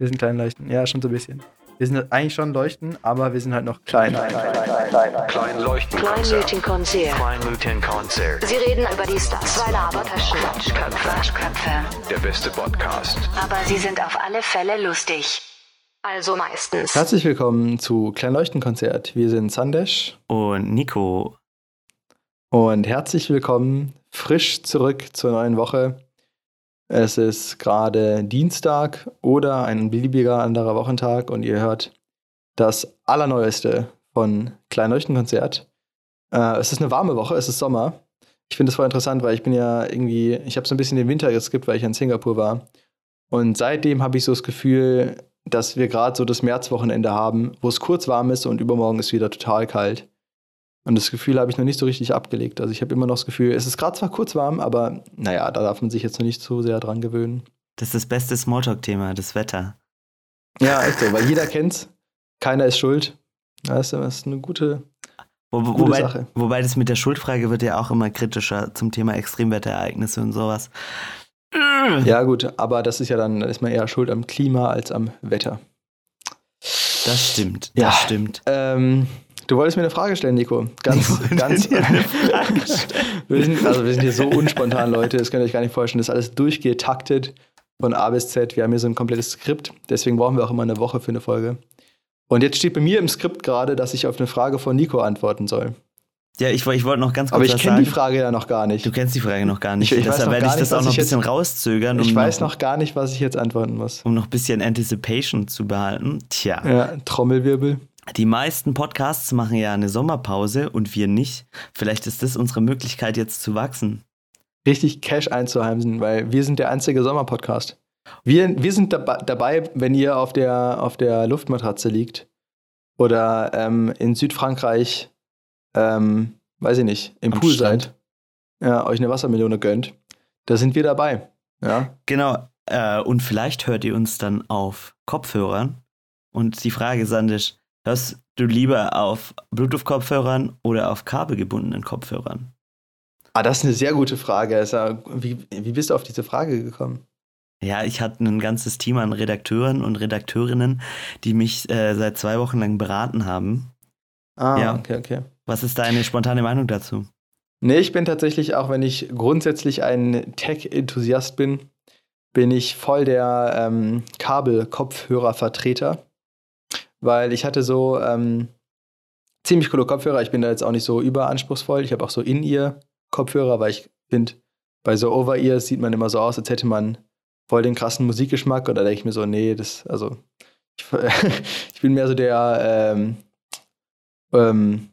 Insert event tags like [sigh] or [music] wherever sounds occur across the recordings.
Wir sind klein leuchten. Ja, schon so ein bisschen. Wir sind eigentlich schon leuchten, aber wir sind halt noch klein. Klein, klein, klein, klein, klein leuchten. Kleinleuchtenkonzert. Kleinleuchtenkonzert. Sie reden über die Stars. Zwei Labertaschen. Quatschköpfe. Quatschköpfe. Der beste Podcast. Aber sie sind auf alle Fälle lustig. Also meistens. Herzlich willkommen zu Klein Leuchten Konzert. Wir sind Sandesh Und Nico, und herzlich willkommen frisch zurück zur neuen Woche. Es ist gerade Dienstag oder ein beliebiger anderer Wochentag und ihr hört das Allerneueste von Klein Leuchten Konzert. Äh, es ist eine warme Woche, es ist Sommer. Ich finde es voll interessant, weil ich bin ja irgendwie, ich habe so ein bisschen den Winter geskippt, weil ich in Singapur war. Und seitdem habe ich so das Gefühl, dass wir gerade so das Märzwochenende haben, wo es kurz warm ist und übermorgen ist wieder total kalt. Und das Gefühl habe ich noch nicht so richtig abgelegt. Also ich habe immer noch das Gefühl, es ist gerade zwar kurz warm, aber naja, da darf man sich jetzt noch nicht so sehr dran gewöhnen. das ist das beste Smalltalk-Thema, das Wetter. Ja, echt so, weil jeder kennt's. Keiner ist schuld. Das ist, eine gute. Wo, Gute wobei, Sache. wobei das mit der Schuldfrage wird ja auch immer kritischer zum Thema Extremwetterereignisse und sowas. Ja, gut, aber das ist ja dann, da ist man eher schuld am Klima als am Wetter. Das stimmt, Ja. das stimmt. Ähm, du wolltest mir eine Frage stellen, Nico. Ganz, ganz. [laughs] wir sind, also wir sind hier so unspontan, Leute, das könnt ihr euch gar nicht vorstellen. Das ist alles durchgetaktet von A bis Z. Wir haben hier so ein komplettes Skript, deswegen brauchen wir auch immer eine Woche für eine Folge. Und jetzt steht bei mir im Skript gerade, dass ich auf eine Frage von Nico antworten soll. Ja, ich, ich wollte noch ganz kurz Aber ich kenne die Frage ja noch gar nicht. Du kennst die Frage noch gar nicht. Ich- ich Deshalb werde ich das nicht, auch noch ein ich jetzt- bisschen rauszögern, um, ich weiß noch, noch gar nicht, was ich jetzt antworten muss. um noch ein bisschen Anticipation zu behalten. Tja, Ja, Trommelwirbel. Die meisten Podcasts machen ja eine Sommerpause und wir nicht. Vielleicht ist das unsere Möglichkeit, jetzt zu wachsen. Richtig Cash einzuheimsen, weil wir sind der einzige Sommerpodcast. Wir, wir sind daba dabei, wenn ihr auf der, auf der Luftmatratze liegt oder ähm, in Südfrankreich, ähm, weiß ich nicht, im Am Pool Strand. seid, ja, euch eine Wassermelone gönnt. Da sind wir dabei. Ja, Genau. Äh, und vielleicht hört ihr uns dann auf Kopfhörern. Und die Frage, Sandisch, hörst du lieber auf Bluetooth-Kopfhörern oder auf kabelgebundenen Kopfhörern? ah, das ist eine sehr gute Frage. Ja- Wie, wie bist du auf diese Frage gekommen? Ja, ich hatte ein ganzes Team an Redakteuren und Redakteurinnen, die mich äh, seit zwei Wochen lang beraten haben. Ah, Ja. okay, okay. Was ist deine spontane Meinung dazu? Nee, ich bin tatsächlich, auch wenn ich grundsätzlich ein Tech-Enthusiast bin, bin ich voll der ähm, Kabel-Kopfhörer-Vertreter. Weil ich hatte so ähm, ziemlich coole Kopfhörer. Ich bin da jetzt auch nicht so überanspruchsvoll. Ich habe auch so In-Ear-Kopfhörer, weil ich finde, bei so Over-Ears sieht man immer so aus, als hätte man voll den krassen Musikgeschmack. Und da denke ich mir so, nee, das, also, ich, [laughs] ich bin mehr so der, ähm, ähm,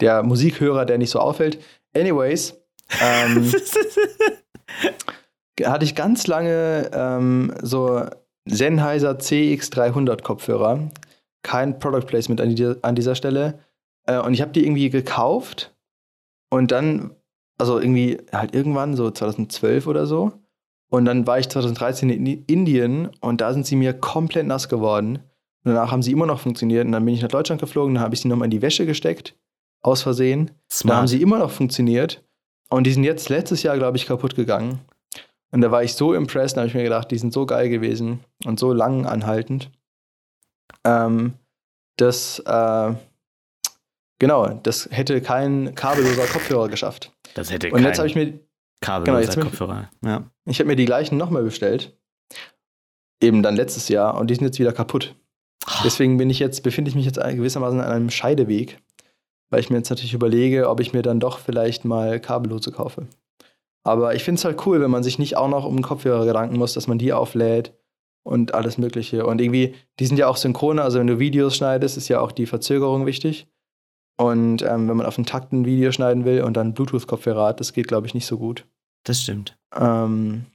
der Musikhörer, der nicht so auffällt. Anyways, [laughs] ähm, hatte ich ganz lange ähm, so Sennheiser CX300 Kopfhörer. Kein Product Placement an, die, an dieser Stelle. Äh, und ich habe die irgendwie gekauft und dann, also irgendwie halt irgendwann, so 2012 oder so. Und dann war ich 2013 in Indien und da sind sie mir komplett nass geworden. Und danach haben sie immer noch funktioniert. Und dann bin ich nach Deutschland geflogen, dann habe ich sie nochmal in die Wäsche gesteckt, aus Versehen. Da haben sie immer noch funktioniert. Und die sind jetzt letztes Jahr, glaube ich, kaputt gegangen. Und da war ich so impressed, da habe ich mir gedacht, die sind so geil gewesen und so lang anhaltend. Ähm, das, äh, genau, das hätte kein kabelloser Kopfhörer geschafft. das hätte Und jetzt habe ich mir, kabelloser ich- Kopfhörer. Ja. ich habe mir die gleichen nochmal bestellt. Eben dann letztes Jahr und die sind jetzt wieder kaputt. Deswegen bin ich jetzt, befinde ich mich jetzt gewissermaßen an einem Scheideweg, weil ich mir jetzt natürlich überlege, ob ich mir dann doch vielleicht mal kabellose kaufe. Aber ich finde es halt cool, wenn man sich nicht auch noch um den Kopfhörer Gedanken muss, dass man die auflädt und alles Mögliche. Und irgendwie, die sind ja auch synchron, also wenn du Videos schneidest, ist ja auch die Verzögerung wichtig. Und ähm, wenn man auf den Takt ein Video schneiden will und dann Bluetooth-Kopfhörer hat, das geht, glaube ich, nicht so gut. Das stimmt. Ähm,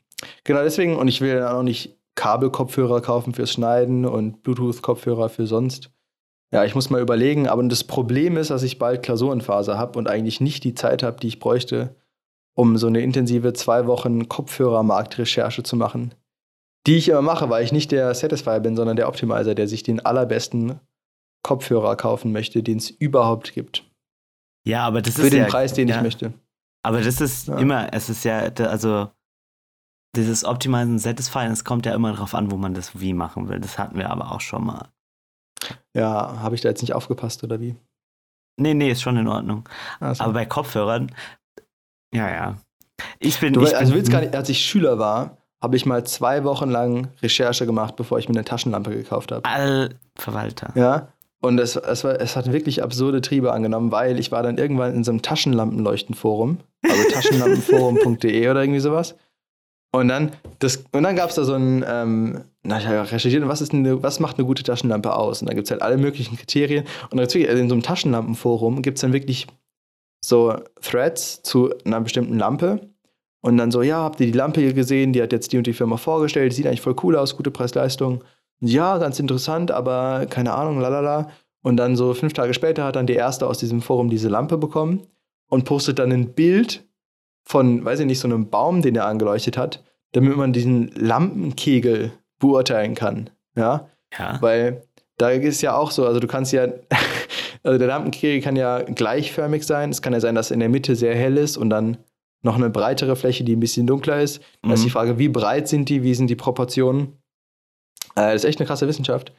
genau deswegen, und ich will dann auch nicht Kabelkopfhörer kaufen fürs Schneiden und Bluetooth-Kopfhörer für sonst. Ja, ich muss mal überlegen, aber das Problem ist, dass ich bald Klausurenphase habe und eigentlich nicht die Zeit habe, die ich bräuchte, um so eine intensive zwei Wochen Kopfhörermarktrecherche zu machen. Die ich immer mache, weil ich nicht der Satisfier bin, sondern der Optimizer, der sich den allerbesten Kopfhörer kaufen möchte, den es überhaupt gibt. Ja, aber das Für ist den ja, Preis, den ja, ich möchte. Aber das ist Ja. immer, es ist ja, also dieses Optimizen Satisfying, es kommt ja immer darauf an, wo man das wie machen will. Das hatten wir aber auch schon mal. Ja, habe ich da jetzt nicht aufgepasst oder wie? Nee, nee, ist schon in Ordnung. Also, Aber bei Kopfhörern, ja, ja. Ich bin. du, ich also bin, willst gar nicht, als ich Schüler war, habe ich mal zwei Wochen lang Recherche gemacht, bevor ich mir eine Taschenlampe gekauft habe. Allverwalter. Ja. Und es, es, war, es hat wirklich absurde Triebe angenommen, weil ich war dann irgendwann in so einem Taschenlampenleuchtenforum, also [laughs] taschenlampenforum.de oder irgendwie sowas. Und dann, das, und dann gab es da so ein, ähm, na, ich habe recherchiert, was, ist eine, was macht eine gute Taschenlampe aus? Und da gibt es halt alle möglichen Kriterien. Und also in so einem Taschenlampenforum gibt es dann wirklich so Threads zu einer bestimmten Lampe. Und dann so, ja, habt ihr die Lampe hier gesehen? Die hat jetzt die und die Firma vorgestellt, sieht eigentlich voll cool aus, gute Preis-Leistung. Ja, ganz interessant, aber keine Ahnung, lalala. Und dann so fünf Tage später hat dann die erste aus diesem Forum diese Lampe bekommen und postet dann ein Bild von, weiß ich nicht, so einem Baum, den er angeleuchtet hat, damit man diesen Lampenkegel beurteilen kann. Ja, Ja. weil da ist ja auch so, also du kannst ja, also der Lampenkegel kann ja gleichförmig sein. Es kann ja sein, dass in der Mitte sehr hell ist und dann noch eine breitere Fläche, die ein bisschen dunkler ist. Da ist Mhm. die Frage, wie breit sind die, wie sind die Proportionen? Äh, das ist echt eine krasse Wissenschaft.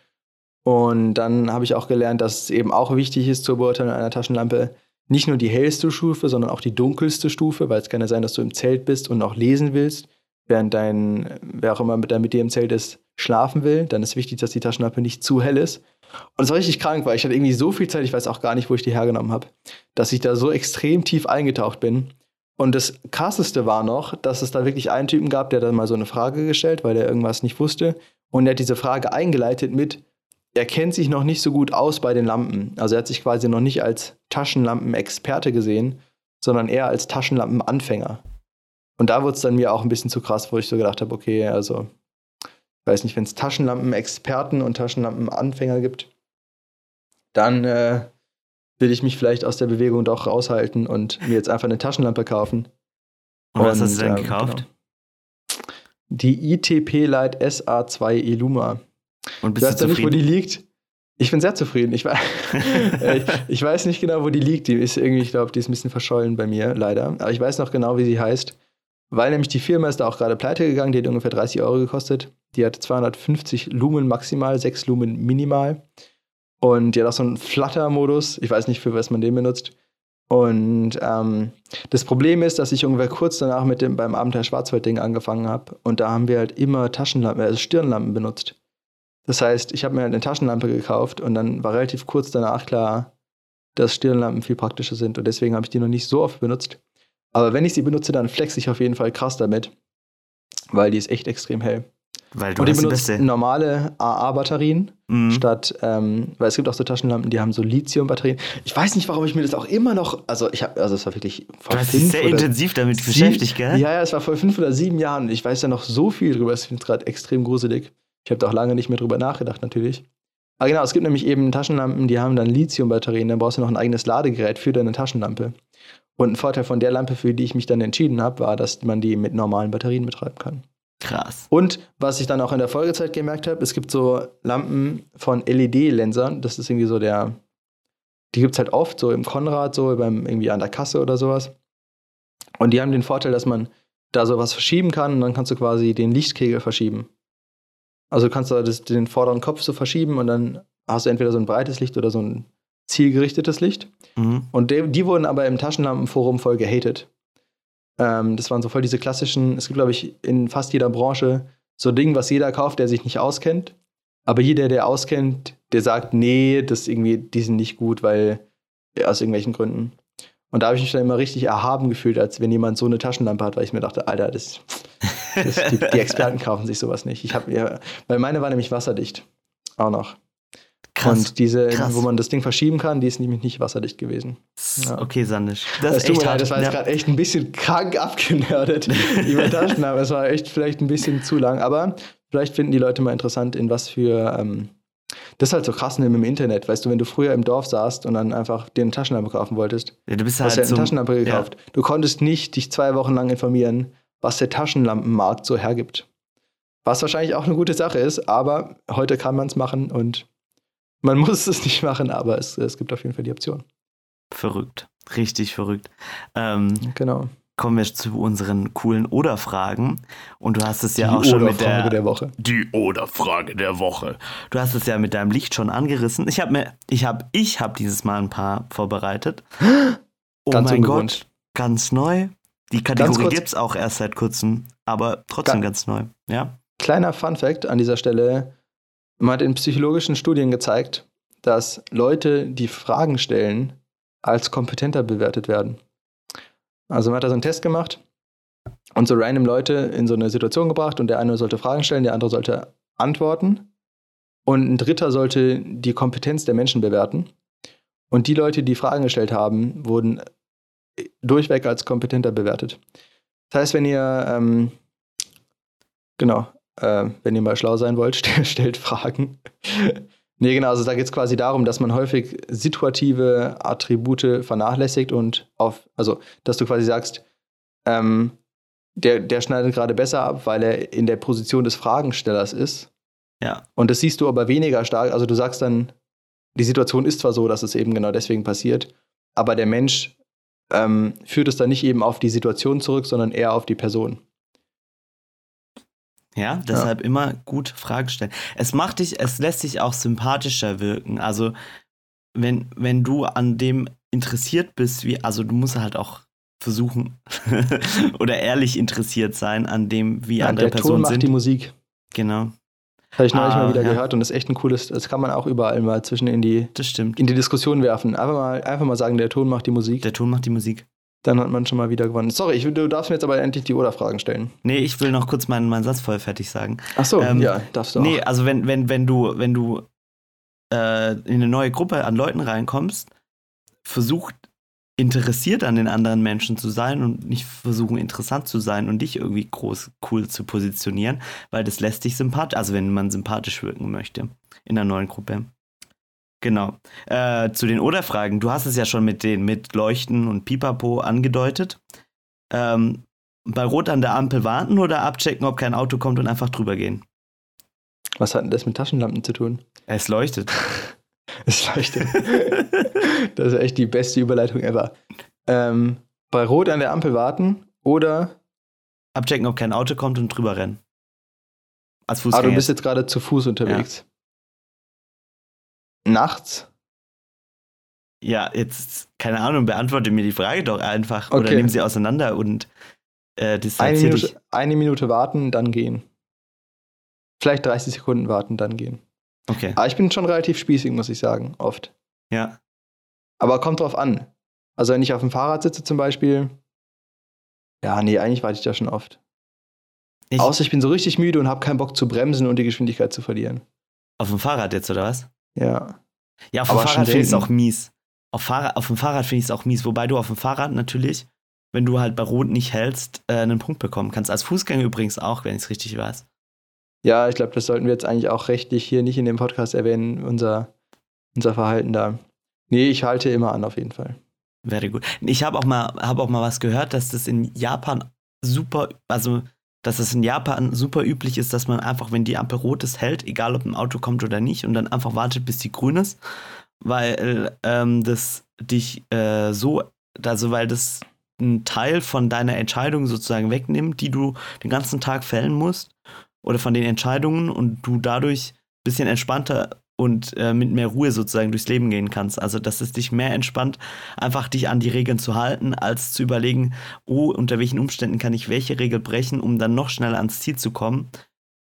Und dann habe ich auch gelernt, dass es eben auch wichtig ist zur Beurteilung einer Taschenlampe, nicht nur die hellste Stufe, sondern auch die dunkelste Stufe, weil es kann ja sein, dass du im Zelt bist und auch lesen willst, während dein, wer auch immer mit, mit dir im Zelt ist, schlafen will. Dann ist wichtig, dass die Taschenlampe nicht zu hell ist. Und es war richtig krank, weil ich hatte irgendwie so viel Zeit, ich weiß auch gar nicht, wo ich die hergenommen habe, dass ich da so extrem tief eingetaucht bin. Und das krasseste war noch, dass es da wirklich einen Typen gab, der dann mal so eine Frage gestellt, weil er irgendwas nicht wusste. Und er hat diese Frage eingeleitet mit, er kennt sich noch nicht so gut aus bei den Lampen. Also er hat sich quasi noch nicht als Taschenlampenexperte gesehen, sondern eher als Taschenlampenanfänger. Und da wurde es dann mir auch ein bisschen zu krass, wo ich so gedacht habe, okay, also weiß nicht, wenn es Taschenlampenexperten und Taschenlampenanfänger gibt, dann äh, will ich mich vielleicht aus der Bewegung doch raushalten und mir jetzt einfach eine Taschenlampe kaufen. Und was hast du denn ähm, gekauft? genau. Die ITP Lite SA2 Illuma. Und bist du noch nicht, wo die liegt. Ich bin sehr zufrieden. Ich, ich, [laughs] ich weiß nicht genau, wo die liegt. Die ist irgendwie, ich glaube, die ist ein bisschen verschollen bei mir, leider. Aber ich weiß noch genau, wie sie heißt. Weil nämlich die Firma ist da auch gerade pleite gegangen. Die hat ungefähr 30 Euro gekostet. Die hat 250 Lumen maximal, 6 Lumen minimal. Und die hat auch so einen Flutter-Modus. Ich weiß nicht, für was man den benutzt. Und ähm, das Problem ist, dass ich ungefähr kurz danach mit dem beim Abenteuer Schwarzwald-Ding angefangen habe. Und da haben wir halt immer Taschenlampen, also Stirnlampen benutzt. Das heißt, ich habe mir halt eine Taschenlampe gekauft und dann war relativ kurz danach klar, dass Stirnlampen viel praktischer sind. Und deswegen habe ich die noch nicht so oft benutzt. Aber wenn ich sie benutze, dann flex ich auf jeden Fall krass damit. Weil die ist echt extrem hell. Weil du und die die benutzt beste. normale AA-Batterien Mhm. statt, ähm, weil es gibt auch so Taschenlampen, die haben so Lithium-Batterien. Ich weiß nicht, warum ich mir das auch immer noch, also ich habe, also es war wirklich vor Du hast fünf sehr intensiv damit sie- beschäftigt, gell? Ja, ja, es war vor fünf oder sieben Jahren ich weiß ja noch so viel drüber. Ich finde es gerade extrem gruselig. Ich habe da auch lange nicht mehr drüber nachgedacht, natürlich. Aber genau, es gibt nämlich eben Taschenlampen, die haben dann Lithium-Batterien. Dann brauchst du noch ein eigenes Ladegerät für deine Taschenlampe. Und ein Vorteil von der Lampe, für die ich mich dann entschieden habe, war, dass man die mit normalen Batterien betreiben kann. Krass. Und was ich dann auch in der Folgezeit gemerkt habe, es gibt so Lampen von LED-Lensern. Das ist irgendwie so der. Die gibt es halt oft, so im Konrad, so beim irgendwie an der Kasse oder sowas. Und die haben den Vorteil, dass man da sowas verschieben kann und dann kannst du quasi den Lichtkegel verschieben. Also du kannst da das, den vorderen Kopf so verschieben und dann hast du entweder so ein breites Licht oder so ein zielgerichtetes Licht. Mhm. Und die, die wurden aber im Taschenlampenforum voll gehatet. Ähm, das waren so voll diese klassischen, es gibt, glaube ich, in fast jeder Branche so Dinge, was jeder kauft, der sich nicht auskennt. Aber jeder, der auskennt, der sagt, nee, das irgendwie, die sind nicht gut, weil ja, aus irgendwelchen Gründen. Und da habe ich mich dann immer richtig erhaben gefühlt, als wenn jemand so eine Taschenlampe hat, weil ich mir dachte, Alter, das, das die, die [laughs] Experten kaufen sich sowas nicht. Ich habe ja, weil meine war nämlich wasserdicht. Auch noch. Krass. Und diese, krass. wo man das Ding verschieben kann, die ist nämlich nicht wasserdicht gewesen. ja. Okay, Sandisch. Das, Das, ist tut echt mir leid, das war jetzt Ja. gerade echt ein bisschen krank abgenördet über Taschenlampe. Es war echt vielleicht ein bisschen zu lang, aber vielleicht finden die Leute mal interessant, in was für. Ähm, das ist halt so krass im Internet, weißt du, wenn du früher im Dorf saßt und dann einfach dir eine Taschenlampe kaufen wolltest, Ja, du bist hast halt du halt so. eine Taschenlampe ja. gekauft. Du konntest nicht dich zwei Wochen lang informieren, was der Taschenlampenmarkt so hergibt. Was wahrscheinlich auch eine gute Sache ist, aber heute kann man es machen und man [laughs] muss es nicht machen, aber es, es gibt auf jeden Fall die Option. Verrückt. Richtig verrückt. Ähm, Genau. kommen wir zu unseren coolen Oder-Fragen. Und du hast es ja Die auch schon mit der, der Woche. Die Oder-Frage der Woche. Du hast es ja mit deinem Licht schon angerissen. Ich habe mir, ich habe, ich habe dieses Mal ein paar vorbereitet. [gasps] Oh Ganz mein ungewohnt. Gott, ganz neu. Die Kategorie gibt es auch erst seit kurzem, aber trotzdem Ga- ganz neu. Ja. Kleiner Fun-Fact an dieser Stelle: Man hat in psychologischen Studien gezeigt, dass Leute, die Fragen stellen, als kompetenter bewertet werden. Also, man hat da so einen Test gemacht und so random Leute in so eine Situation gebracht und der eine sollte Fragen stellen, der andere sollte antworten und ein dritter sollte die Kompetenz der Menschen bewerten. Und die Leute, die Fragen gestellt haben, wurden durchweg als kompetenter bewertet. Das heißt, wenn ihr, ähm, genau, äh, wenn ihr mal schlau sein wollt, [laughs] st- stellt Fragen. nee, genau, also da geht es quasi darum, dass man häufig situative Attribute vernachlässigt und auf, also, dass du quasi sagst, ähm, der, der schneidet gerade besser ab, weil er in der Position des Fragenstellers ist. Ja. Und das siehst du aber weniger stark. Also du sagst dann, die Situation ist zwar so, dass es eben genau deswegen passiert, aber der Mensch ähm, führt es dann nicht eben auf die Situation zurück, sondern eher auf die Person. Ja, deshalb immer gut Fragen stellen. Es macht dich, es lässt dich auch sympathischer wirken. Also, wenn, wenn du an dem interessiert bist, wie, also du musst halt auch versuchen [laughs] oder ehrlich interessiert sein an dem, wie Ja, andere der Ton Personen macht sind. die Musik. Genau, Habe ich neulich Ah, mal wieder ja. gehört und das ist echt ein cooles, das kann man auch überall mal zwischen in die, das stimmt. in die Diskussion werfen. Einfach mal, einfach mal sagen, der Ton macht die Musik. Der Ton macht die Musik. Dann hat man schon mal wieder gewonnen. Sorry, ich, du darfst mir jetzt aber endlich die Oder-Fragen stellen. Nee, ich will noch kurz meinen, meinen Satz voll fertig sagen. Ach so, Ähm, ja, darfst du auch. Nee, also wenn, wenn, wenn du, wenn du äh, in eine neue Gruppe an Leuten reinkommst, versuch interessiert an den anderen Menschen zu sein und nicht versuchen interessant zu sein und dich irgendwie groß cool zu positionieren, weil das lässt dich sympathisch, also wenn man sympathisch wirken möchte in einer neuen Gruppe. Genau. Äh, zu den Oder-Fragen, du hast es ja schon mit den mit Leuchten und Pipapo angedeutet. Ähm, bei Rot an der Ampel warten oder abchecken, ob kein Auto kommt und einfach drüber gehen? Was hat denn das mit Taschenlampen zu tun? Es leuchtet. [laughs] Das leuchtet. [laughs] das ist echt die beste Überleitung ever. Ähm, bei Rot an der Ampel warten oder Abchecken, ob kein Auto kommt und drüber rennen. Als ah, Fußgänger. du bist jetzt gerade zu Fuß unterwegs. Nachts? ja, jetzt, keine Ahnung, beantworte mir die Frage doch einfach. Oder Okay. nimm sie auseinander und äh, Eine. Minute, eine Minute warten, dann gehen. Vielleicht 30 Sekunden warten, dann gehen. Okay, Aber ich bin schon relativ spießig, muss ich sagen, oft. ja. Aber kommt drauf an. Also wenn ich auf dem Fahrrad sitze zum Beispiel, ja, nee, eigentlich warte ich da schon oft. Ich, Außer ich bin so richtig müde und habe keinen Bock zu bremsen und die Geschwindigkeit zu verlieren. auf dem Fahrrad jetzt, oder was? Ja. Ja, auf dem Fahrrad finde ich es auch mies. Auf, Fahrrad, auf dem Fahrrad finde ich es auch mies. Wobei du auf dem Fahrrad natürlich, wenn du halt bei Rot nicht hältst, äh, einen Punkt bekommen kannst. Als Fußgänger übrigens auch, wenn ich es richtig weiß. Ja, ich glaube, das sollten wir jetzt eigentlich auch rechtlich hier nicht in dem Podcast erwähnen, unser, unser Verhalten da. Nee, ich halte immer an, auf jeden Fall. Very gut. Ich habe auch, mal- hab auch mal was gehört, dass das in Japan super, also dass es in Japan super üblich ist, dass man einfach, wenn die Ampel rot ist, hält, egal ob ein Auto kommt oder nicht, und dann einfach wartet, bis die grün ist, weil ähm, das dich äh, so, also weil das einen Teil von deiner Entscheidung sozusagen wegnimmt, die du den ganzen Tag fällen musst, oder von den Entscheidungen und du dadurch ein bisschen entspannter und äh, mit mehr Ruhe sozusagen durchs Leben gehen kannst. Also, dass es dich mehr entspannt, einfach dich an die Regeln zu halten, als zu überlegen, oh, unter welchen Umständen kann ich welche Regel brechen, um dann noch schneller ans Ziel zu kommen.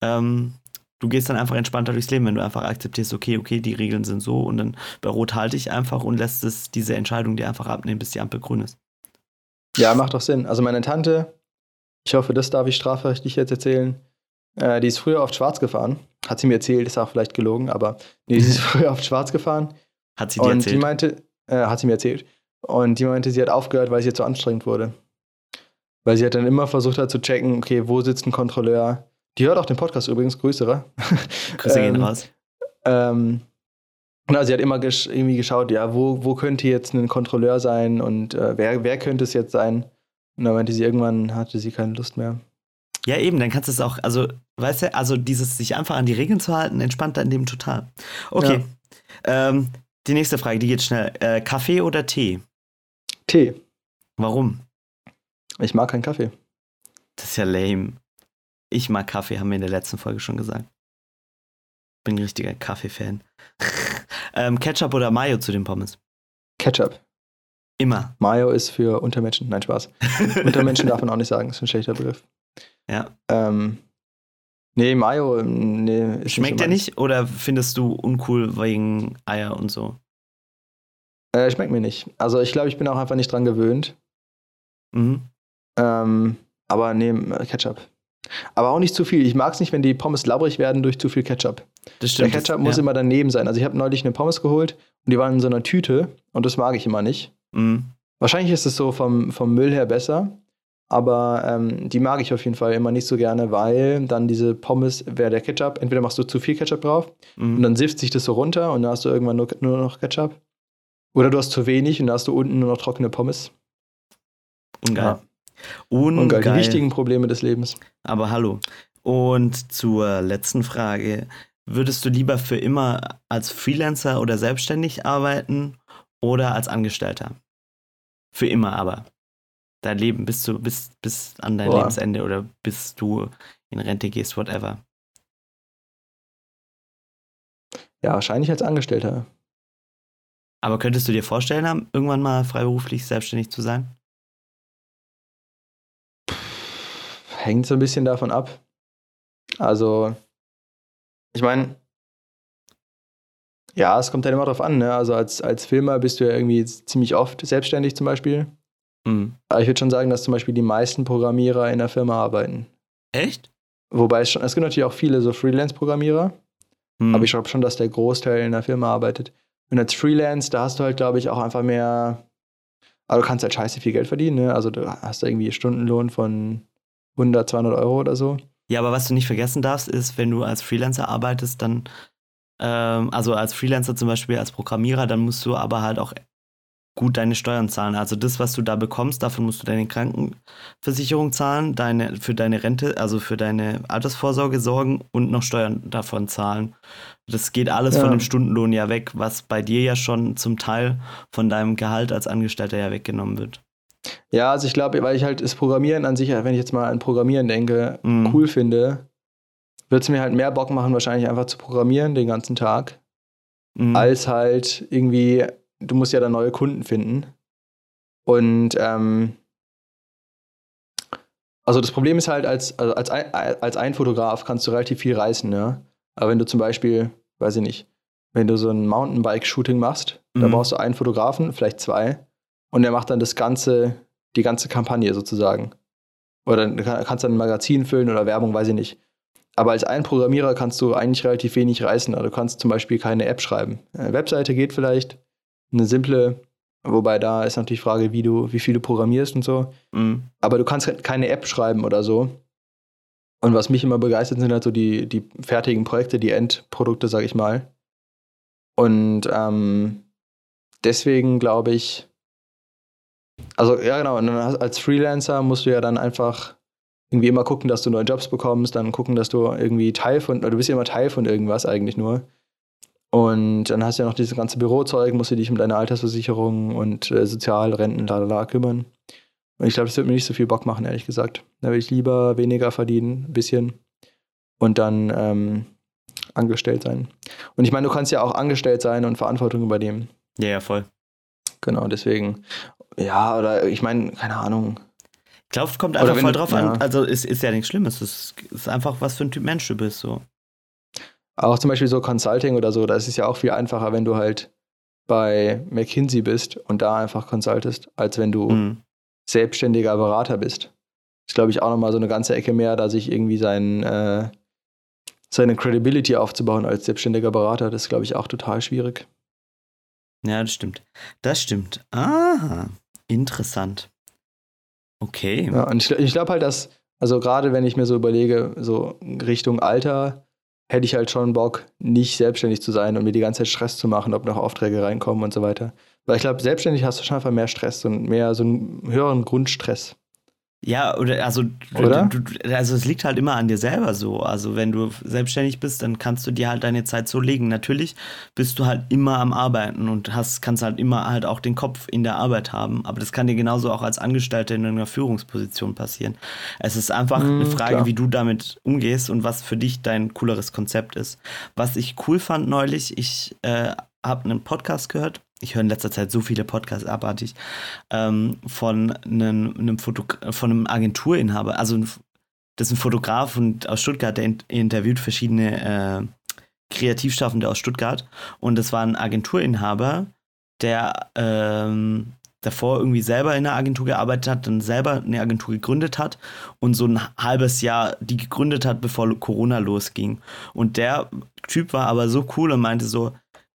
Ähm, du gehst dann einfach entspannter durchs Leben, wenn du einfach akzeptierst, okay, okay, die Regeln sind so und dann bei Rot halte ich einfach und lässt es diese Entscheidung dir einfach abnehmen, bis die Ampel grün ist. Ja, macht doch Sinn. Also meine Tante, ich hoffe, das darf ich strafrechtlich jetzt erzählen, äh, die ist früher oft schwarz gefahren. Hat sie mir erzählt, ist auch vielleicht gelogen, aber nee, sie ist [laughs] früher oft schwarz gefahren. Hat sie dir Und erzählt? die meinte, äh, hat sie mir erzählt. Und die meinte, sie hat aufgehört, weil es ihr zu anstrengend wurde. Weil sie hat dann immer versucht hat zu checken, okay, wo sitzt ein Kontrolleur? Die hört auch den Podcast übrigens, Grüße. [laughs] Grüße gehen ähm, raus. Ähm, na, sie hat immer gesch irgendwie geschaut, ja, wo, wo könnte jetzt ein Kontrolleur sein und äh, wer, wer könnte es jetzt sein? Und dann meinte sie, irgendwann hatte sie keine Lust mehr. Ja, eben, dann kannst du es auch, also, weißt du, also dieses sich einfach an die Regeln zu halten, entspannt dein Leben total. Okay. Ähm, die nächste Frage, die geht schnell. Äh, Kaffee oder Tee? Tee. Warum? Ich mag keinen Kaffee. Das ist ja lame. Ich mag Kaffee, haben wir in der letzten Folge schon gesagt. Bin ein richtiger Kaffee-Fan. [laughs] ähm, Ketchup oder Mayo zu den Pommes? Ketchup. Immer. Mayo ist für Untermenschen. Nein, Spaß. Untermenschen [laughs] darf man auch nicht sagen, ist ein schlechter Begriff. Ja. Ähm, nee, Mayo, nee. Schmeckt der nicht oder findest du uncool wegen Eier und so? Äh, schmeckt mir nicht. Also ich glaube, ich bin auch einfach nicht dran gewöhnt. Mhm. Ähm, aber nee, Ketchup. Aber auch nicht zu viel. Ich mag es nicht, wenn die Pommes labbrig werden durch zu viel Ketchup. Das stimmt. Der Ketchup das, muss ja. immer daneben sein. Also ich habe neulich eine Pommes geholt und die waren in so einer Tüte und das mag ich immer nicht. Mhm. Wahrscheinlich ist es so vom, vom Müll her besser, aber ähm, die mag ich auf jeden Fall immer nicht so gerne, weil dann diese Pommes, wäre der Ketchup, entweder machst du zu viel Ketchup drauf und Mhm. dann sifft sich das so runter und dann hast du irgendwann nur, nur noch Ketchup. Oder du hast zu wenig und dann hast du unten nur noch trockene Pommes. Ungeil. Ja. Ungeil. Ungeil. Die wichtigen Probleme des Lebens. Aber hallo. Und zur letzten Frage. Würdest du lieber für immer als Freelancer oder selbstständig arbeiten oder als Angestellter? Für immer aber. Dein Leben bis, zu, bis, bis an dein Boah. Lebensende oder bis du in Rente gehst, whatever. Ja, wahrscheinlich als Angestellter. Aber könntest du dir vorstellen, irgendwann mal freiberuflich selbstständig zu sein? Hängt so ein bisschen davon ab. Also, ich meine, ja, es kommt halt immer drauf an. Ne? Also als, als Filmer bist du ja irgendwie ziemlich oft selbstständig zum Beispiel. Mhm. Aber ich würde schon sagen, dass zum Beispiel die meisten Programmierer in der Firma arbeiten. Echt? Wobei es schon, es gibt natürlich auch viele so Freelance-Programmierer, Mhm. aber ich glaube schon, dass der Großteil in der Firma arbeitet. Und als Freelance, da hast du halt, glaube ich, auch einfach mehr, also du kannst halt scheiße viel Geld verdienen, ne? Also du hast da irgendwie Stundenlohn von 100, 200 Euro oder so. Ja, aber was du nicht vergessen darfst, ist, wenn du als Freelancer arbeitest, dann, ähm, also als Freelancer zum Beispiel als Programmierer, dann musst du aber halt auch gut deine Steuern zahlen. Also das, was du da bekommst, davon musst du deine Krankenversicherung zahlen, deine, für deine Rente, also für deine Altersvorsorge sorgen und noch Steuern davon zahlen. Das geht alles Ja. von dem Stundenlohn ja weg, was bei dir ja schon zum Teil von deinem Gehalt als Angestellter ja weggenommen wird. Ja, also ich glaube, weil ich halt das Programmieren an sich, wenn ich jetzt mal an Programmieren denke, Mhm. cool finde, würde es mir halt mehr Bock machen, wahrscheinlich einfach zu programmieren den ganzen Tag, Mhm. als halt irgendwie, du musst ja dann neue Kunden finden. Und ähm, also das Problem ist halt, als, also als, ein, als ein Fotograf kannst du relativ viel reißen, ne? Aber wenn du zum Beispiel, weiß ich nicht, wenn du so ein Mountainbike-Shooting machst, da Mhm. brauchst du einen Fotografen, vielleicht zwei, und der macht dann das ganze, die ganze Kampagne sozusagen. Oder du kann- kannst dann ein Magazin füllen oder Werbung, weiß ich nicht. Aber als ein Programmierer kannst du eigentlich relativ wenig reißen. Also du kannst zum Beispiel keine App schreiben. Eine Webseite geht vielleicht, eine simple, wobei da ist natürlich die Frage, wie du, wie viel du programmierst und so. Mhm. Aber du kannst halt keine App schreiben oder so. Und was mich immer begeistert, sind halt so die, die fertigen Projekte, die Endprodukte, sag ich mal. Und ähm, deswegen glaube ich, also ja genau, und dann als Freelancer musst du ja dann einfach irgendwie immer gucken, dass du neue Jobs bekommst, dann gucken, dass du irgendwie Teil von, oder du bist ja immer Teil von irgendwas eigentlich nur. Und dann hast du ja noch dieses ganze Bürozeug, musst du dich um deine Altersversicherung und äh, Sozialrenten, lalala, kümmern. Und ich glaube, das wird mir nicht so viel Bock machen, ehrlich gesagt. Da will ich lieber weniger verdienen, ein bisschen. Und dann ähm, angestellt sein. Und ich meine, du kannst ja auch angestellt sein und Verantwortung übernehmen. Ja, ja, voll. Genau, deswegen. Ja, oder ich meine, keine Ahnung. Ich glaube, es kommt einfach wenn voll drauf ja. an. Also es ist ja nichts Schlimmes. Es ist einfach, was für ein Typ Mensch du bist. So. Auch zum Beispiel so Consulting oder so, da ist es ja auch viel einfacher, wenn du halt bei McKinsey bist und da einfach consultest, als wenn du Mhm. selbstständiger Berater bist. ist, glaube ich, auch nochmal so eine ganze Ecke mehr, da sich irgendwie sein, äh, seine Credibility aufzubauen als selbstständiger Berater. Das ist, glaube ich, auch total schwierig. Ja, das stimmt. Das stimmt. Ah, interessant. Okay. Ja, und ich, ich glaube halt, dass, also gerade wenn ich mir so überlege, so Richtung Alter, hätte ich halt schon Bock, nicht selbstständig zu sein und mir die ganze Zeit Stress zu machen, ob noch Aufträge reinkommen und so weiter. Weil ich glaube, selbstständig hast du schon einfach mehr Stress und mehr so einen höheren Grundstress. Ja, oder also, Oder? Du, du, also es liegt halt immer an dir selber so. Also wenn du selbstständig bist, dann kannst du dir halt deine Zeit so legen. Natürlich bist du halt immer am Arbeiten und hast, kannst halt immer halt auch den Kopf in der Arbeit haben. Aber das kann dir genauso auch als Angestellter in einer Führungsposition passieren. Es ist einfach Mhm, eine Frage, klar. wie du damit umgehst und was für dich dein cooleres Konzept ist. Was ich cool fand neulich, ich äh, habe einen Podcast gehört. Ich höre in letzter Zeit so viele Podcasts abartig ähm, von einem, einem Foto, von einem Agenturinhaber. Also ein, das ist ein Fotograf und aus Stuttgart, der in, interviewt verschiedene äh, Kreativschaffende aus Stuttgart. Und das war ein Agenturinhaber, der ähm, davor irgendwie selber in einer Agentur gearbeitet hat, dann selber eine Agentur gegründet hat und so ein halbes Jahr die gegründet hat, bevor Corona losging. Und der Typ war aber so cool und meinte so,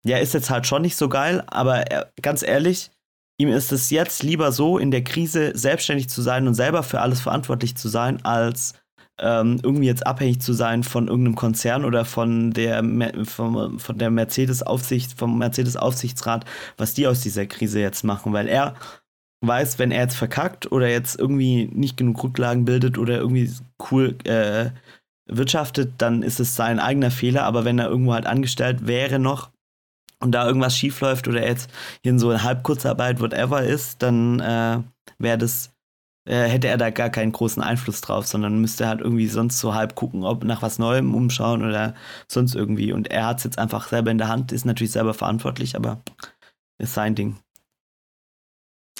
ja, ist jetzt halt schon nicht so geil, aber er, ganz ehrlich, ihm ist es jetzt lieber so, in der Krise selbstständig zu sein und selber für alles verantwortlich zu sein, als ähm, irgendwie jetzt abhängig zu sein von irgendeinem Konzern oder von der, vom, von der Mercedes-Aufsicht, vom Mercedes-Aufsichtsrat, was die aus dieser Krise jetzt machen, weil er weiß, wenn er jetzt verkackt oder jetzt irgendwie nicht genug Rücklagen bildet oder irgendwie cool äh, wirtschaftet, dann ist es sein eigener Fehler, aber wenn er irgendwo halt angestellt wäre noch und da irgendwas schief läuft oder er jetzt hier in so eine Halbkurzarbeit, whatever ist, dann äh, wäre das, äh, hätte er da gar keinen großen Einfluss drauf, sondern müsste halt irgendwie sonst so halb gucken, ob nach was Neuem umschauen oder sonst irgendwie. Und er hat es jetzt einfach selber in der Hand, ist natürlich selber verantwortlich, aber ist sein Ding.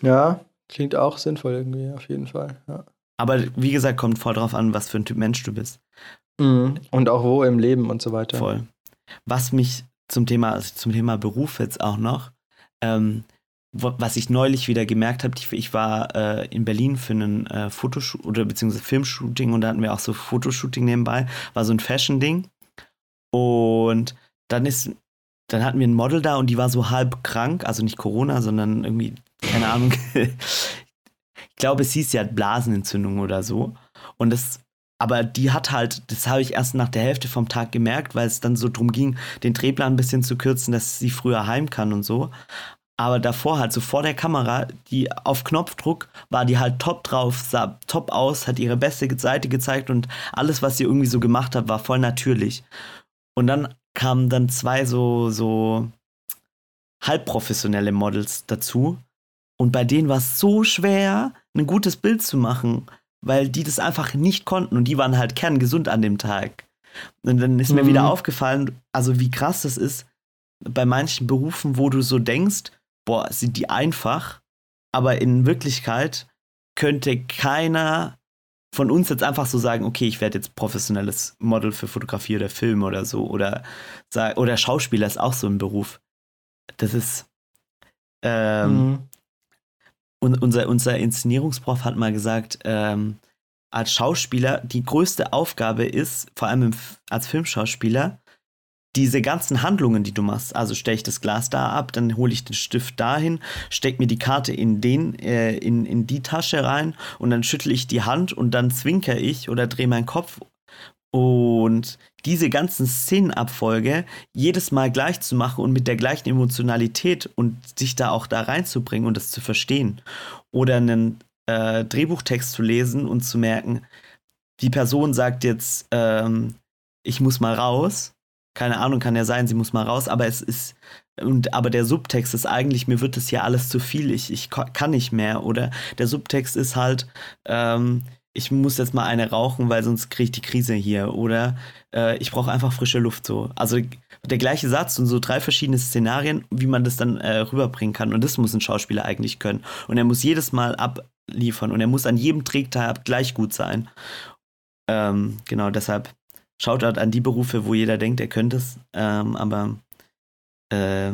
Ja, klingt auch sinnvoll irgendwie, auf jeden Fall. Ja. Aber wie gesagt, kommt voll drauf an, was für ein Typ Mensch du bist. Mhm. Und auch wo im Leben und so weiter. Voll. Was mich zum Thema, also zum Thema Beruf jetzt auch noch, ähm, was ich neulich wieder gemerkt habe, ich, ich war äh, in Berlin für einen äh, Fotoshoot oder beziehungsweise Filmshooting und da hatten wir auch so Fotoshooting nebenbei, war so ein Fashion-Ding. Und dann ist, dann hatten wir ein Model da und die war so halb krank, also nicht Corona, sondern irgendwie, keine Ahnung. [laughs] ich glaube, es hieß ja Blasenentzündung oder so. Und das aber die hat halt, das habe ich erst nach der Hälfte vom Tag gemerkt, weil es dann so drum ging, den Drehplan ein bisschen zu kürzen, dass sie früher heim kann und so. Aber davor halt, so vor der Kamera, die auf Knopfdruck war die halt top drauf, sah top aus, hat ihre beste Seite gezeigt und alles, was sie irgendwie so gemacht hat, war voll natürlich. Und dann kamen dann zwei so, so halbprofessionelle Models dazu. Und bei denen war es so schwer, ein gutes Bild zu machen, weil die das einfach nicht konnten und die waren halt kerngesund an dem Tag. Und dann ist mir Mhm. wieder aufgefallen, also wie krass das ist bei manchen Berufen, wo du so denkst, boah, sind die einfach, aber in Wirklichkeit könnte keiner von uns jetzt einfach so sagen, okay, ich werde jetzt professionelles Model für Fotografie oder Film oder so oder oder Schauspieler ist auch so ein Beruf. Das ist ähm, Mhm. Und unser, unser Inszenierungsprof hat mal gesagt, ähm, als Schauspieler, die größte Aufgabe ist, vor allem im, als Filmschauspieler, diese ganzen Handlungen, die du machst, also stelle ich das Glas da ab, dann hole ich den Stift dahin, stecke mir die Karte in den, äh, in, in die Tasche rein und dann schüttle ich die Hand und dann zwinker ich oder drehe meinen Kopf. Und diese ganzen Szenenabfolge jedes Mal gleich zu machen und mit der gleichen Emotionalität und sich da auch da reinzubringen und das zu verstehen. Oder einen äh, Drehbuchtext zu lesen und zu merken, die Person sagt jetzt, ähm, ich muss mal raus. Keine Ahnung, kann ja sein, sie muss mal raus, aber es ist, und, aber der Subtext ist eigentlich, mir wird das hier alles zu viel, ich, ich kann nicht mehr. Oder der Subtext ist halt, ähm, ich muss jetzt mal eine rauchen, weil sonst kriege ich die Krise hier. Oder äh, ich brauche einfach frische Luft so. Also der gleiche Satz und so drei verschiedene Szenarien, wie man das dann äh, rüberbringen kann. Und das muss ein Schauspieler eigentlich können. Und er muss jedes Mal abliefern und er muss an jedem Drehtab gleich gut sein. Ähm, genau, deshalb Shoutout an die Berufe, wo jeder denkt, er könnte es. Ähm, aber äh,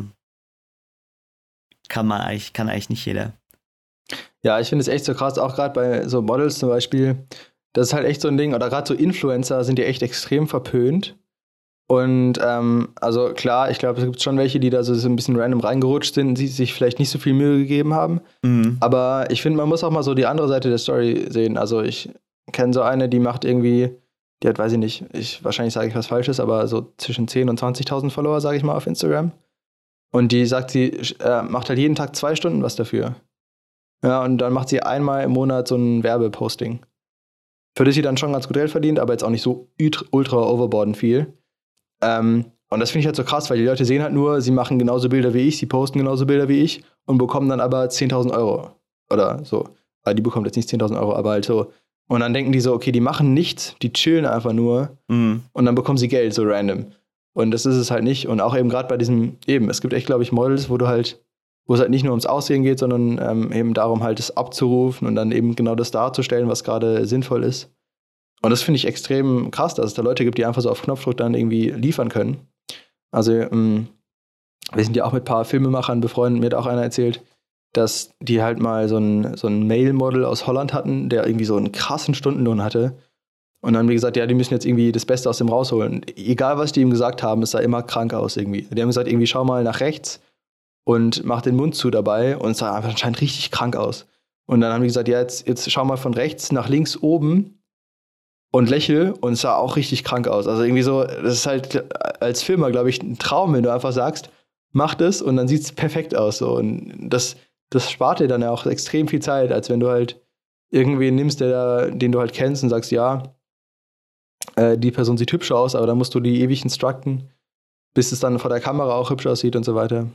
kann man eigentlich, kann eigentlich nicht jeder. Ja, ich finde es echt so krass, auch gerade bei so Models zum Beispiel. Das ist halt echt so ein Ding, oder gerade so Influencer sind ja echt extrem verpönt. Und ähm, also klar, ich glaube, es gibt schon welche, die da so, so ein bisschen random reingerutscht sind, die sich vielleicht nicht so viel Mühe gegeben haben. Mhm. Aber ich finde, man muss auch mal so die andere Seite der Story sehen. Also ich kenne so eine, die macht irgendwie, die hat, weiß ich nicht, ich, wahrscheinlich sage ich was Falsches, aber so zwischen 10.000 und 20.000 Follower, sage ich mal, auf Instagram. Und die sagt, sie äh, macht halt jeden Tag zwei Stunden was dafür. Ja, und dann macht sie einmal im Monat so ein Werbeposting. Für das sie dann schon ganz gut Geld verdient, aber jetzt auch nicht so ultra overbordend viel. Ähm, und das finde ich halt so krass, weil die Leute sehen halt nur, sie machen genauso Bilder wie ich, sie posten genauso Bilder wie ich und bekommen dann aber 10.000 Euro. Oder so. Weil die bekommt jetzt nicht 10.000 Euro, aber halt so. Und dann denken die so, okay, die machen nichts, die chillen einfach nur Mhm. und dann bekommen sie Geld, so random. Und das ist es halt nicht. Und auch eben gerade bei diesem, eben, es gibt echt, glaube ich, Models, wo du halt, wo es halt nicht nur ums Aussehen geht, sondern ähm, eben darum, halt es abzurufen und dann eben genau das darzustellen, was gerade sinnvoll ist. Und das finde ich extrem krass, dass es da Leute gibt, die einfach so auf Knopfdruck dann irgendwie liefern können. Also, ähm, wir sind ja auch mit ein paar Filmemachern befreundet, mir hat auch einer erzählt, dass die halt mal so ein, so ein Male-Model aus Holland hatten, der irgendwie so einen krassen Stundenlohn hatte. Und dann haben die gesagt, ja, die müssen jetzt irgendwie das Beste aus dem rausholen. Egal, was die ihm gesagt haben, es sah immer krank aus irgendwie. Die haben gesagt, irgendwie schau mal nach rechts und mach den Mund zu dabei und sah einfach anscheinend richtig krank aus. Und dann haben die gesagt, ja, jetzt, jetzt schau mal von rechts nach links oben und lächel und sah auch richtig krank aus. Also irgendwie so, das ist halt als Filmer, glaube ich, ein Traum, wenn du einfach sagst, mach das und dann sieht es perfekt aus. So. Und das, das spart dir dann ja auch extrem viel Zeit, als wenn du halt irgendwen nimmst, der den du halt kennst und sagst, ja, äh, die Person sieht hübsch aus, aber dann musst du die ewig instructen, bis es dann vor der Kamera auch hübsch aussieht und so weiter.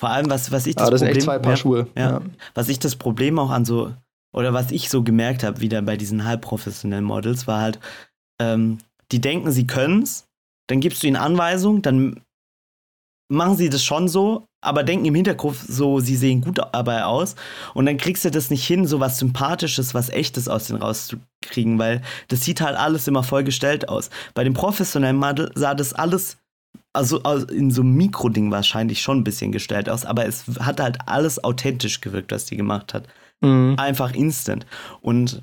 Vor allem, was, was ich das Aber das sind Problem, echt zwei Paar ja, Schuhe. ja. was ich das Problem auch an so, oder was ich so gemerkt habe, wieder bei diesen halbprofessionellen Models, war halt, ähm, die denken, sie können's, dann gibst du ihnen Anweisungen, dann machen sie das schon so, aber denken im Hinterkopf so, sie sehen gut dabei aus und dann kriegst du das nicht hin, so was Sympathisches, was Echtes aus denen rauszukriegen, weil das sieht halt alles immer voll gestellt aus. Bei dem professionellen Model sah das alles also aus- in so einem Mikroding wahrscheinlich schon ein bisschen gestellt aus, aber es hat halt alles authentisch gewirkt, was die gemacht hat. Mhm. Einfach instant. Und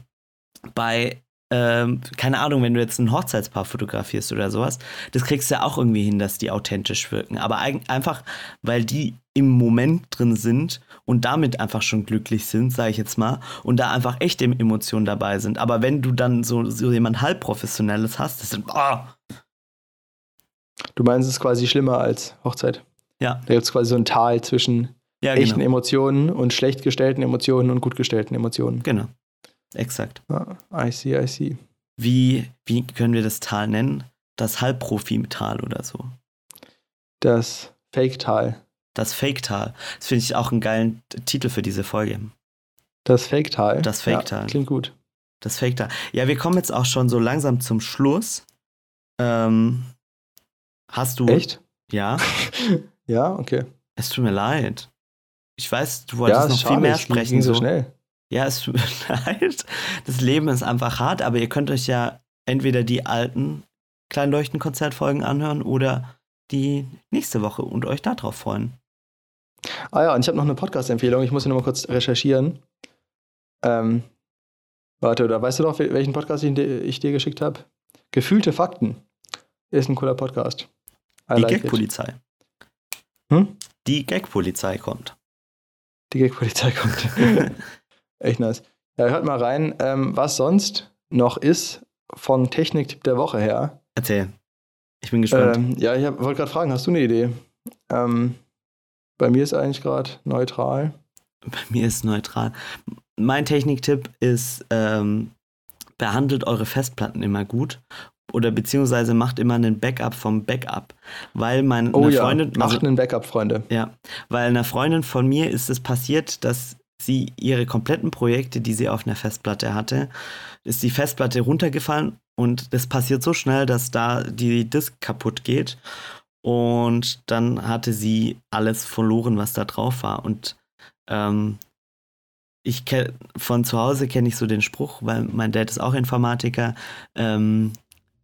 bei, ähm, keine Ahnung, wenn du jetzt ein Hochzeitspaar fotografierst oder sowas, das kriegst du ja auch irgendwie hin, dass die authentisch wirken. Aber einfach, weil die im Moment drin sind und damit einfach schon glücklich sind, sage ich jetzt mal, und da einfach echte Emotionen dabei sind. Aber wenn du dann so, so jemand halbprofessionelles hast, das sind, oh, Du meinst, es ist quasi schlimmer als Hochzeit. ja, Da gibt es quasi so ein Tal zwischen ja, echten genau. Emotionen und schlecht gestellten Emotionen und gut gestellten Emotionen. Genau. Exakt. Ja, I see, I see. Wie, wie können wir das Tal nennen? Das Halbprofi-Tal oder so. Das Fake-Tal. Das Fake-Tal. Das finde ich auch einen geilen Titel für diese Folge. Das Fake-Tal. Das Fake-Tal. Ja, klingt gut. Das Fake-Tal. Ja, wir kommen jetzt auch schon so langsam zum Schluss. Ähm, hast du. Echt? Ja, [laughs] Ja, okay. es tut mir leid. Ich weiß, du wolltest ja, noch ist viel schade, mehr sprechen. Ging so schnell. Ja, es tut [laughs] mir leid. Das Leben ist einfach hart, aber ihr könnt euch ja entweder die alten Kleinleuchten-Konzertfolgen anhören oder die nächste Woche und euch darauf freuen. Ah ja, und ich habe noch eine Podcast-Empfehlung. Ich muss hier noch mal kurz recherchieren. Ähm, warte, oder weißt du noch, wel- welchen Podcast ich, ich dir geschickt habe? Gefühlte Fakten. Ist ein cooler Podcast. Die like. Gag-Polizei. Hm? Die Gag-Polizei kommt. Die Gag-Polizei kommt. [laughs] Echt nice. Ja, hört mal rein, ähm, was sonst noch ist von Techniktipp der Woche her. Erzähl. Ich bin gespannt. Ähm, ja, ich wollte gerade fragen, hast du eine Idee? Ähm, bei mir ist eigentlich gerade neutral. Bei mir ist neutral. Mein Techniktipp ist, ähm, behandelt eure Festplatten immer gut oder beziehungsweise macht immer einen Backup vom Backup. Weil mein, Oh ja, Freundin, macht also, einen Backup, Freunde. ja, weil einer Freundin von mir ist es passiert, dass sie ihre kompletten Projekte, die sie auf einer Festplatte hatte, ist die Festplatte runtergefallen und das passiert so schnell, dass da die Disk kaputt geht und dann hatte sie alles verloren, was da drauf war und ähm, ich kenn, von zu Hause kenne ich so den Spruch, weil mein Dad ist auch Informatiker. Ähm,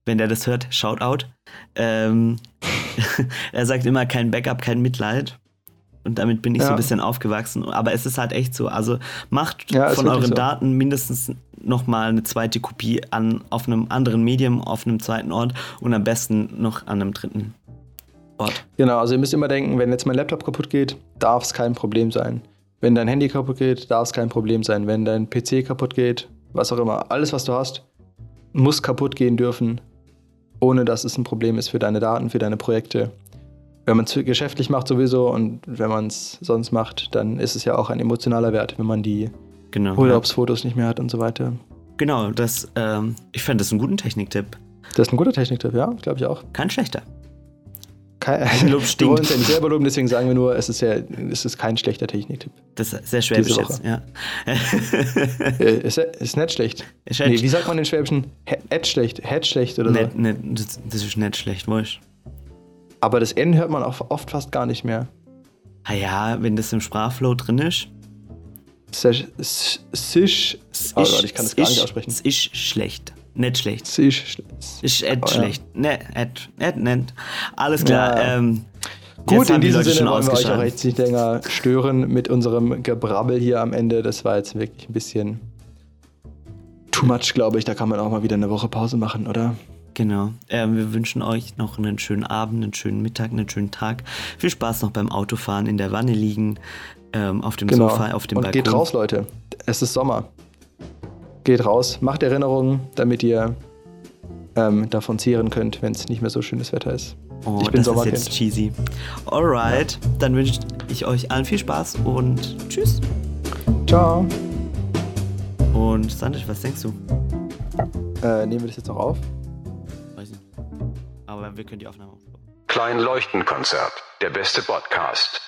wenn der das hört, shout out. Ähm, [laughs] er sagt immer kein Backup, kein Mitleid. Und damit bin ich so Ja. ein bisschen aufgewachsen. Aber es ist halt echt so. Also macht Ja, von euren so. Daten mindestens nochmal eine zweite Kopie an, auf einem anderen Medium, auf einem zweiten Ort und am besten noch an einem dritten Ort. Genau, also ihr müsst immer denken, wenn jetzt mein Laptop kaputt geht, darf es kein Problem sein. Wenn dein Handy kaputt geht, darf es kein Problem sein. Wenn dein PC kaputt geht, was auch immer, alles, was du hast, muss kaputt gehen dürfen, ohne dass es ein Problem ist für deine Daten, für deine Projekte. Wenn man es geschäftlich macht sowieso und wenn man es sonst macht, dann ist es ja auch ein emotionaler Wert, wenn man die Genau. Urlaubsfotos nicht mehr hat und so weiter. Genau, das, ähm, ich fände das einen guten Techniktipp. Das ist ein guter Techniktipp, ja, glaube ich auch. Kein schlechter. Kein, Lob [laughs] wir stinkt. wollen uns ja nicht selber loben, deswegen sagen wir nur, es ist, ja, es ist kein schlechter Techniktipp. Das ist sehr schwäbisch jetzt, ja. Äh, ist, ist nicht schlecht. Ist Nee, wie sagt man den Schwäbischen? Head schlecht, Head schlecht oder Nicht, so. nicht, das, das ist nicht schlecht, wurscht. Aber das N hört man auch oft fast gar nicht mehr. Ah ja, wenn das im Sprachflow drin ist. Sisch, sisch, oh Gott, ich kann das gar nicht aussprechen. Es ist schlecht. Nicht schlecht. Sisch, Es ist et Oh, ja. schlecht. Ne, et, et. Alles klar. Ja. Ähm, Gut, in die diesem Leute Sinne wollen wir euch auch jetzt nicht länger stören mit unserem Gebrabbel hier am Ende. Das war jetzt wirklich ein bisschen too much, glaube ich. Da kann man auch mal wieder eine Woche Pause machen, oder? Genau. Ähm, wir wünschen euch noch einen schönen Abend, einen schönen Mittag, einen schönen Tag. Viel Spaß noch beim Autofahren, in der Wanne liegen, ähm, auf dem Sofa, auf dem Genau. Und Balkon. geht raus, Leute. Es ist Sommer. Geht raus, macht Erinnerungen, damit ihr ähm, davon zehren könnt, wenn es nicht mehr so schönes Wetter ist. Oh, ich bin das ist Sommerkind. jetzt cheesy. Alright, dann wünsche ich euch allen viel Spaß und tschüss. Ciao. Und Sandisch, was denkst du? Äh, nehmen wir das jetzt noch auf? Weiß nicht. Aber wir können die Aufnahme aufbauen. Klein Leuchtenkonzert. Der beste Podcast.